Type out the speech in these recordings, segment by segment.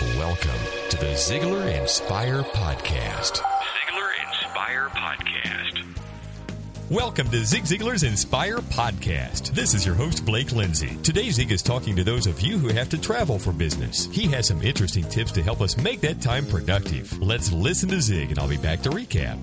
Welcome to the Ziglar Inspire Podcast. Ziglar Inspire Podcast. Welcome to Zig Ziglar's Inspire Podcast. This is your host, Blake Lindsay. Today, Zig is talking to those of you who have to travel for business. He has some interesting tips to help us make that time productive. Let's listen to Zig, and I'll be back to recap.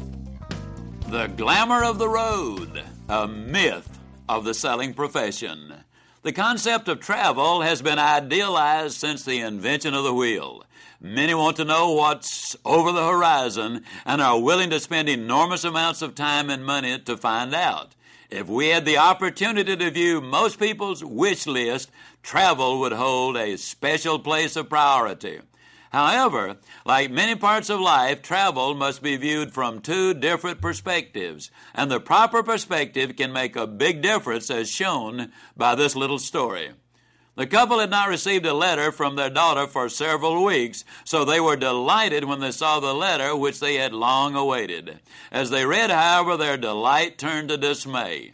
The glamour of the road, a myth of the selling profession. The concept of travel has been idealized since the invention of the wheel. Many want to know what's over the horizon and are willing to spend enormous amounts of time and money to find out. If we had the opportunity to view most people's wish list, travel would hold a special place of priority. However, like many parts of life, travel must be viewed from two different perspectives, and the proper perspective can make a big difference as shown by this little story. The couple had not received a letter from their daughter for several weeks, so they were delighted when they saw the letter which they had long awaited. As they read, however, their delight turned to dismay.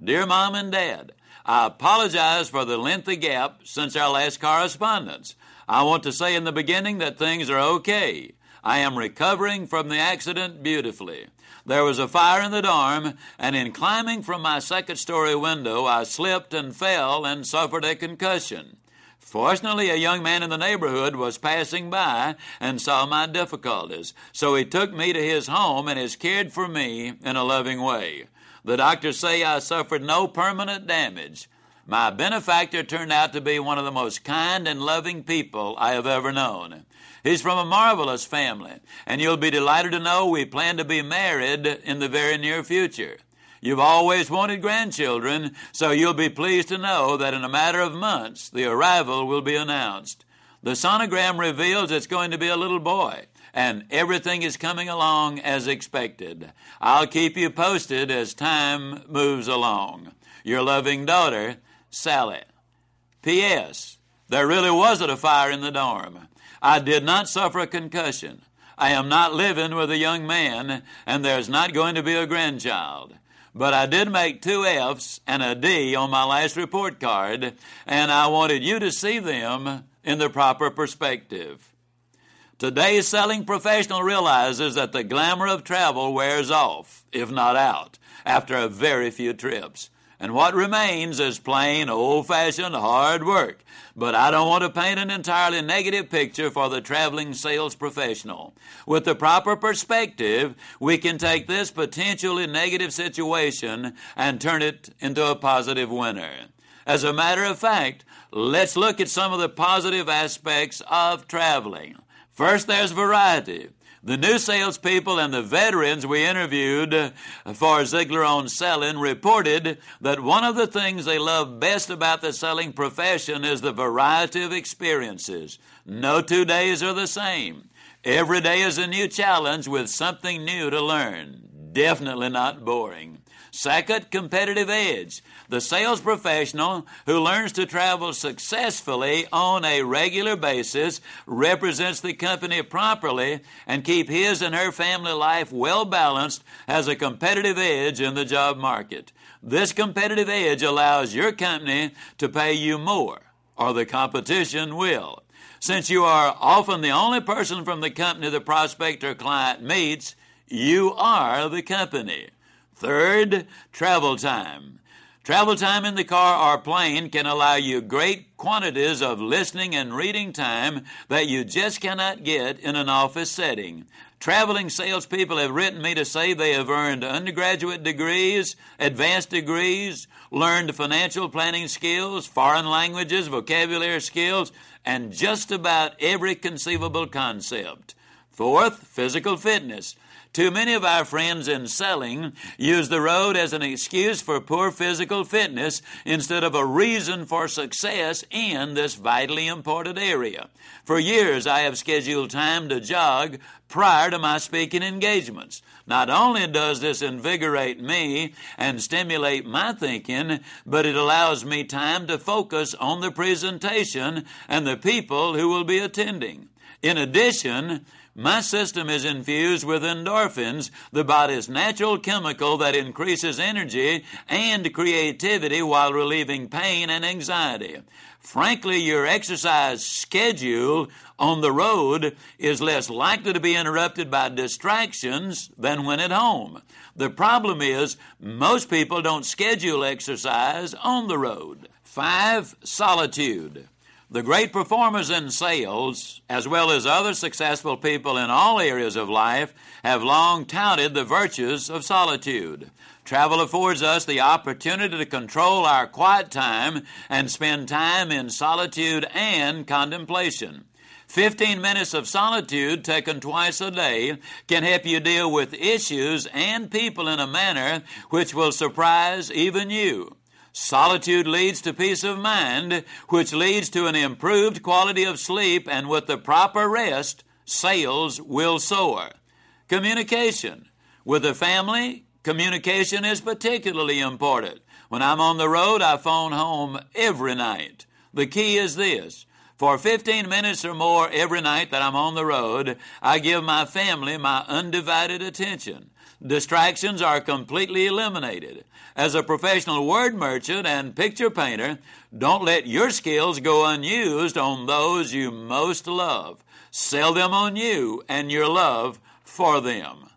Dear Mom and Dad, I apologize for the lengthy gap since our last correspondence. I want to say in the beginning that things are okay. I am recovering from the accident beautifully. There was a fire in the dorm, and in climbing from my second story window, I slipped and fell and suffered a concussion. Fortunately, a young man in the neighborhood was passing by and saw my difficulties, so he took me to his home and has cared for me in a loving way. The doctors say I suffered no permanent damage. My benefactor turned out to be one of the most kind and loving people I have ever known. He's from a marvelous family, and you'll be delighted to know we plan to be married in the very near future. You've always wanted grandchildren, so you'll be pleased to know that in a matter of months the arrival will be announced. The sonogram reveals it's going to be a little boy, and everything is coming along as expected. I'll keep you posted as time moves along. Your loving daughter, Sally. P.S. There really wasn't a fire in the dorm. I did not suffer a concussion. I am not living with a young man, and there's not going to be a grandchild. But I did make two F's and a D on my last report card, and I wanted you to see them in the proper perspective. Today's selling professional realizes that the glamour of travel wears off, if not out, after a very few trips and what remains is plain, old fashioned hard work. But I don't want to paint an entirely negative picture for the traveling sales professional. With the proper perspective, we can take this potentially negative situation and turn it into a positive winner. As a matter of fact, let's look at some of the positive aspects of traveling. First, there's variety. The new salespeople and the veterans we interviewed uh, for Ziglar on Selling reported that one of the things they love best about the selling profession is the variety of experiences. No two days are the same. Every day is a new challenge with something new to learn. Definitely not boring. Second, competitive edge. The sales professional who learns to travel successfully on a regular basis represents the company properly and keep his and her family life well balanced has a competitive edge in the job market. This competitive edge allows your company to pay you more or the competition will. Since you are often the only person from the company the prospect or client meets, you are the company. Third, travel time. Travel time in the car or plane can allow you great quantities of listening and reading time that you just cannot get in an office setting. Traveling salespeople have written me to say they have earned undergraduate degrees, advanced degrees, learned financial planning skills, foreign languages, vocabulary skills, and just about every conceivable concept. Fourth, physical fitness. Too many of our friends in selling use the road as an excuse for poor physical fitness instead of a reason for success in this vitally important area. For years, I have scheduled time to jog prior to my speaking engagements. Not only does this invigorate me and stimulate my thinking, but it allows me time to focus on the presentation and the people who will be attending. In addition, my system is infused with endorphins, the body's natural chemical that increases energy and creativity while relieving pain and anxiety. Frankly, your exercise schedule on the road is less likely to be interrupted by distractions than when at home. The problem is most people don't schedule exercise on the road. Five, solitude. The great performers in sales, as well as other successful people in all areas of life, have long touted the virtues of solitude. Travel affords us the opportunity to control our quiet time and spend time in solitude and contemplation. 15 minutes of solitude taken twice a day can help you deal with issues and people in a manner which will surprise even you. Solitude leads to peace of mind, which leads to an improved quality of sleep, and with the proper rest, sales will soar. Communication. With the family, Communication is particularly important. When I'm on the road, I phone home every night. The key is this. For 15 minutes or more every night that I'm on the road, I give my family my undivided attention. Distractions are completely eliminated. As a professional word merchant and picture painter, don't let your skills go unused on those you most love. Sell them on you and your love for them.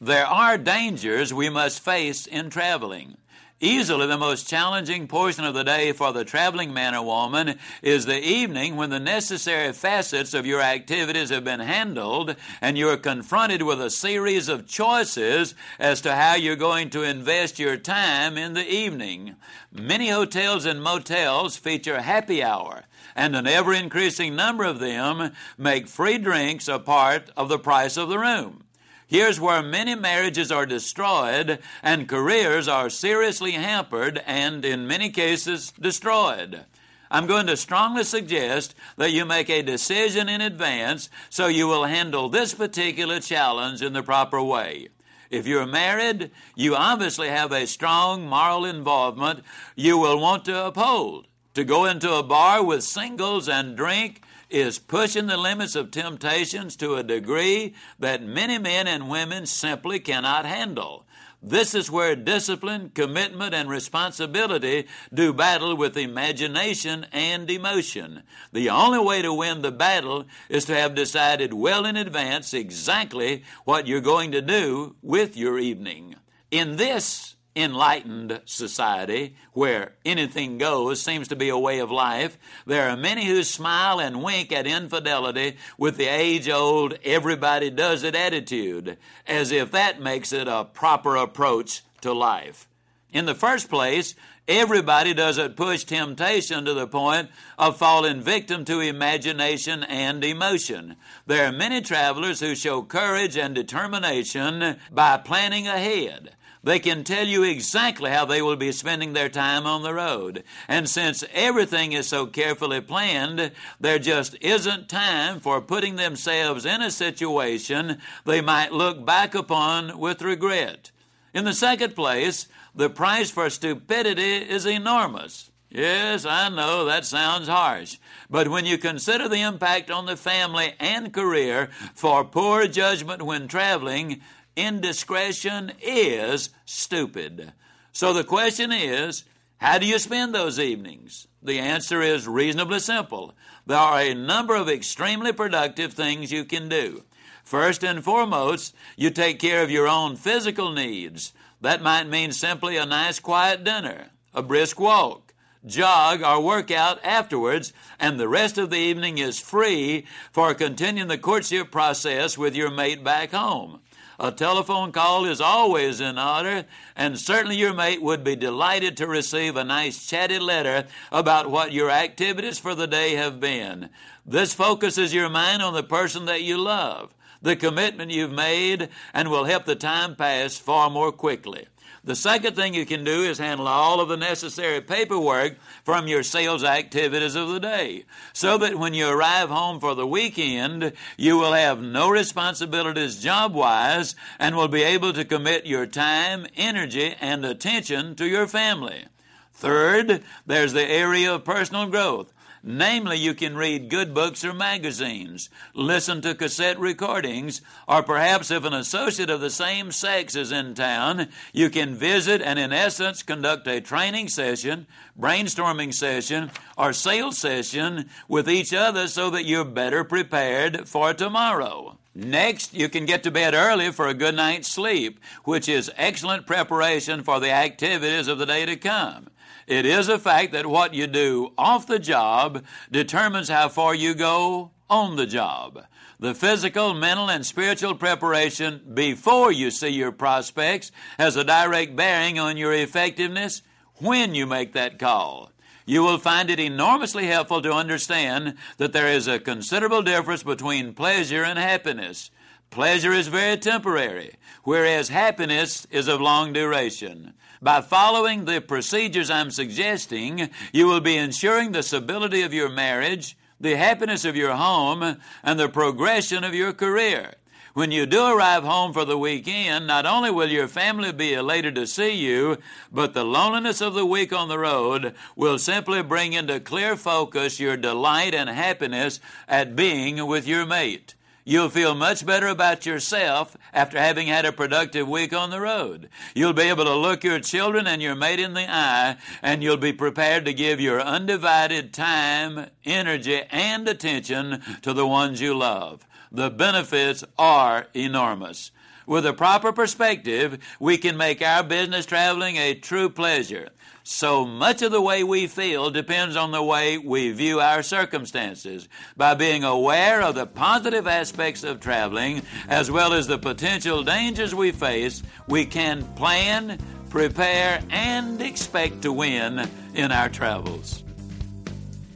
There are dangers we must face in traveling. Easily the most challenging portion of the day for the traveling man or woman is the evening when the necessary facets of your activities have been handled and you're confronted with a series of choices as to how you're going to invest your time in the evening. Many hotels and motels feature happy hour and an ever increasing number of them make free drinks a part of the price of the room. Here's where many marriages are destroyed and careers are seriously hampered and, in many cases, destroyed. I'm going to strongly suggest that you make a decision in advance so you will handle this particular challenge in the proper way. If you're married, you obviously have a strong moral involvement you will want to uphold. To go into a bar with singles and drink is pushing the limits of temptations to a degree that many men and women simply cannot handle. This is where discipline, commitment, and responsibility do battle with imagination and emotion. The only way to win the battle is to have decided well in advance exactly what you're going to do with your evening. In this enlightened society where anything goes seems to be a way of life, there are many who smile and wink at infidelity with the age old everybody does it attitude, as if that makes it a proper approach to life. In the first place, everybody doesn't push temptation to the point of falling victim to imagination and emotion. There are many travelers who show courage and determination by planning ahead. They can tell you exactly how they will be spending their time on the road. And since everything is so carefully planned, there just isn't time for putting themselves in a situation they might look back upon with regret. In the second place, the price for stupidity is enormous. Yes, I know that sounds harsh. But when you consider the impact on the family and career for poor judgment when traveling, indiscretion is stupid. So the question is, how do you spend those evenings? The answer is reasonably simple. There are a number of extremely productive things you can do. First and foremost, you take care of your own physical needs. That might mean simply a nice quiet dinner, a brisk walk, jog, or workout afterwards, and the rest of the evening is free for continuing the courtship process with your mate back home. A telephone call is always in order, and certainly your mate would be delighted to receive a nice chatty letter about what your activities for the day have been. This focuses your mind on the person that you love, the commitment you've made, and will help the time pass far more quickly. The second thing you can do is handle all of the necessary paperwork from your sales activities of the day so that when you arrive home for the weekend, you will have no responsibilities job wise and will be able to commit your time, energy, and attention to your family. Third, there's the area of personal growth. Namely, you can read good books or magazines, listen to cassette recordings, or perhaps if an associate of the same sex is in town, you can visit and, in essence, conduct a training session, brainstorming session, or sales session with each other so that you're better prepared for tomorrow. Next, you can get to bed early for a good night's sleep, which is excellent preparation for the activities of the day to come. It is a fact that what you do off the job determines how far you go on the job. The physical, mental, and spiritual preparation before you see your prospects has a direct bearing on your effectiveness when you make that call. You will find it enormously helpful to understand that there is a considerable difference between pleasure and happiness. Pleasure is very temporary, whereas happiness is of long duration. By following the procedures I'm suggesting, you will be ensuring the stability of your marriage, the happiness of your home, and the progression of your career. When you do arrive home for the weekend, not only will your family be elated to see you, but the loneliness of the week on the road will simply bring into clear focus your delight and happiness at being with your mate. You'll feel much better about yourself after having had a productive week on the road. You'll be able to look your children and your mate in the eye, and you'll be prepared to give your undivided time, energy, and attention to the ones you love. The benefits are enormous. With a proper perspective, we can make our business traveling a true pleasure. So much of the way we feel depends on the way we view our circumstances. By being aware of the positive aspects of traveling, as well as the potential dangers we face, we can plan, prepare, and expect to win in our travels.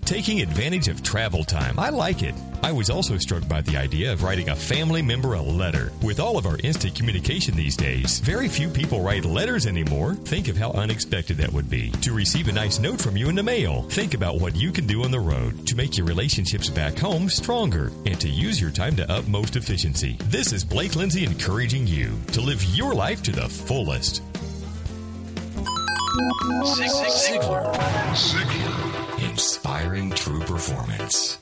Taking advantage of travel time. I like it. I was also struck by the idea of writing a family member a letter. With all of our instant communication these days, very few people write letters anymore. Think of how unexpected that would be. To receive a nice note from you in the mail, think about what you can do on the road to make your relationships back home stronger and to use your time to utmost efficiency. This is Blake Lindsay encouraging you to live your life to the fullest. Ziglar. Ziglar. Inspiring true performance.